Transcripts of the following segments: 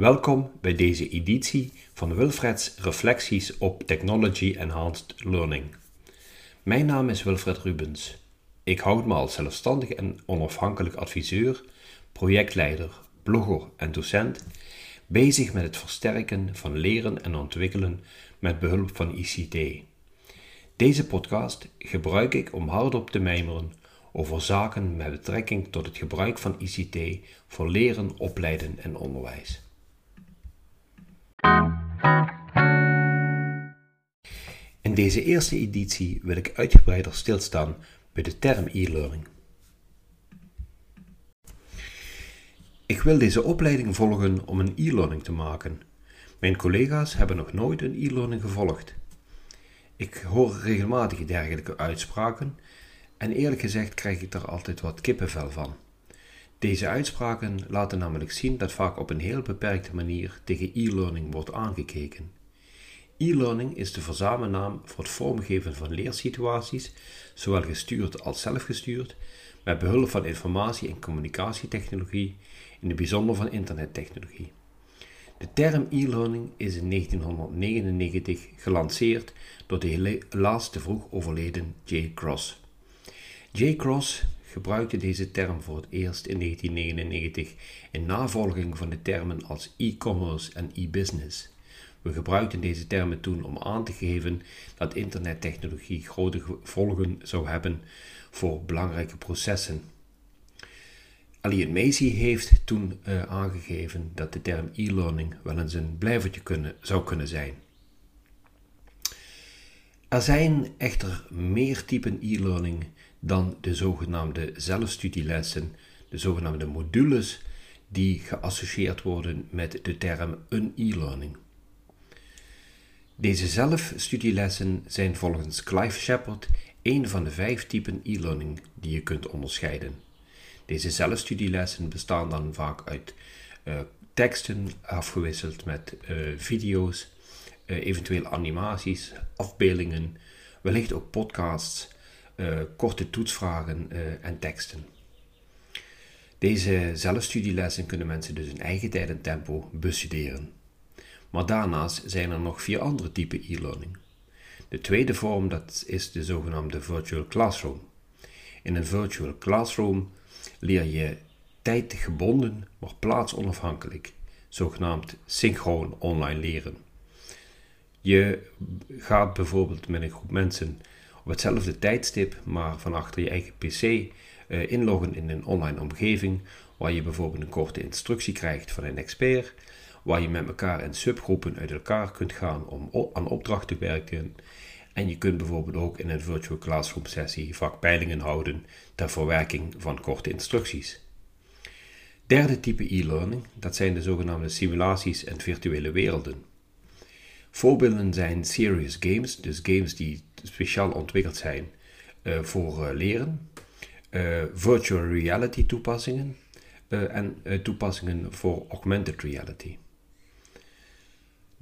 Welkom bij deze editie van Wilfred's Reflecties op Technology Enhanced Learning. Mijn naam is Wilfred Rubens. Ik houd me als zelfstandig en onafhankelijk adviseur, projectleider, blogger en docent bezig met het versterken van leren en ontwikkelen met behulp van ICT. Deze podcast gebruik ik om hardop te mijmeren over zaken met betrekking tot het gebruik van ICT voor leren, opleiden en onderwijs. Deze eerste editie wil ik uitgebreider stilstaan bij de term e-learning. Ik wil deze opleiding volgen om een e-learning te maken. Mijn collega's hebben nog nooit een e-learning gevolgd. Ik hoor regelmatig dergelijke uitspraken en eerlijk gezegd krijg ik daar altijd wat kippenvel van. Deze uitspraken laten namelijk zien dat vaak op een heel beperkte manier tegen e-learning wordt aangekeken. E-learning is de verzamelnaam voor het vormgeven van leersituaties, zowel gestuurd als zelfgestuurd, met behulp van informatie- en communicatietechnologie, in het bijzonder van internettechnologie. De term e-learning is in 1999 gelanceerd door de helaas te vroeg overleden Jay Cross. Jay Cross gebruikte deze term voor het eerst in 1999 in navolging van de termen als e-commerce en e-business. We gebruikten deze termen toen om aan te geven dat internettechnologie grote gevolgen zou hebben voor belangrijke processen. Alien Macy heeft toen uh, aangegeven dat de term e-learning wel eens een blijvertje kunnen, zou kunnen zijn. Er zijn echter meer typen e-learning dan de zogenaamde zelfstudielessen, de zogenaamde modules die geassocieerd worden met de term een e-learning. Deze zelfstudielessen zijn volgens Clive Shepard een van de vijf typen e-learning die je kunt onderscheiden. Deze zelfstudielessen bestaan dan vaak uit uh, teksten afgewisseld met uh, video's, uh, eventueel animaties, afbeeldingen, wellicht ook podcasts, korte toetsvragen en teksten. Deze zelfstudielessen kunnen mensen dus in eigen tijd en tempo bestuderen. Maar daarnaast zijn er nog vier andere typen e-learning. De tweede vorm dat is de zogenaamde virtual classroom. In een virtual classroom leer je tijdgebonden, maar plaatsonafhankelijk, zogenaamd synchroon online leren. Je gaat bijvoorbeeld met een groep mensen op hetzelfde tijdstip, maar van achter je eigen pc uh, inloggen in een online omgeving, waar je bijvoorbeeld een korte instructie krijgt van een expert, waar je met elkaar in subgroepen uit elkaar kunt gaan om aan opdrachten te werken. En je kunt bijvoorbeeld ook in een virtual classroom sessie vakpeilingen houden ter verwerking van korte instructies. Derde type e-learning, dat zijn de zogenaamde simulaties en virtuele werelden. Voorbeelden zijn serious games, dus games die speciaal ontwikkeld zijn uh, voor uh, leren, uh, virtual reality toepassingen en toepassingen voor augmented reality.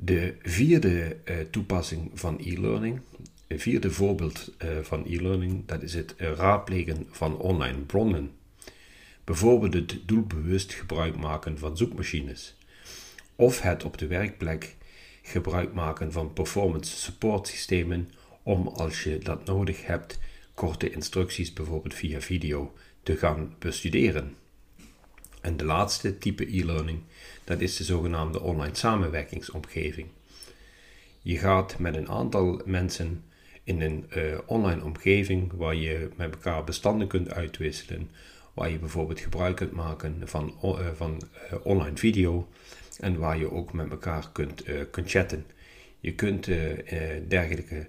De vierde toepassing van e-learning, het vierde voorbeeld van e-learning, dat is het raadplegen van online bronnen. Bijvoorbeeld het doelbewust gebruik maken van zoekmachines. Of het op de werkplek gebruik maken van performance support systemen om als je dat nodig hebt korte instructies bijvoorbeeld via video te gaan bestuderen. En de laatste type e-learning, dat is de zogenaamde online samenwerkingsomgeving. Je gaat met een aantal mensen in een uh, online omgeving waar je met elkaar bestanden kunt uitwisselen, waar je bijvoorbeeld gebruik kunt maken van, uh, van uh, online video en waar je ook met elkaar kunt, kunt chatten. Je kunt dergelijke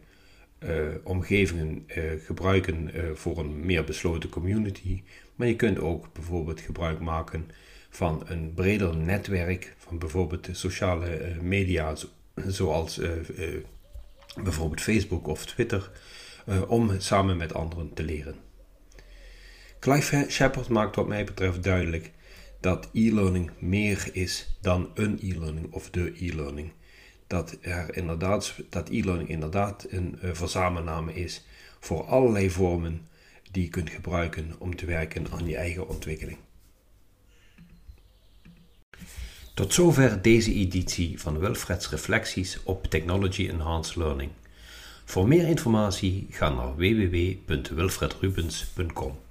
omgevingen gebruiken voor een meer besloten community, maar je kunt ook bijvoorbeeld gebruik maken van een breder netwerk van bijvoorbeeld de sociale media zoals bijvoorbeeld Facebook of Twitter, om samen met anderen te leren. Clive Shepard maakt wat mij betreft duidelijk dat e-learning meer is dan een e-learning of de e-learning. Dat, er inderdaad, dat e-learning inderdaad een uh, is voor allerlei vormen die je kunt gebruiken om te werken aan je eigen ontwikkeling. Tot zover deze editie van Wilfred's Reflecties op Technology Enhanced Learning. Voor meer informatie ga naar www.wilfredrubens.com.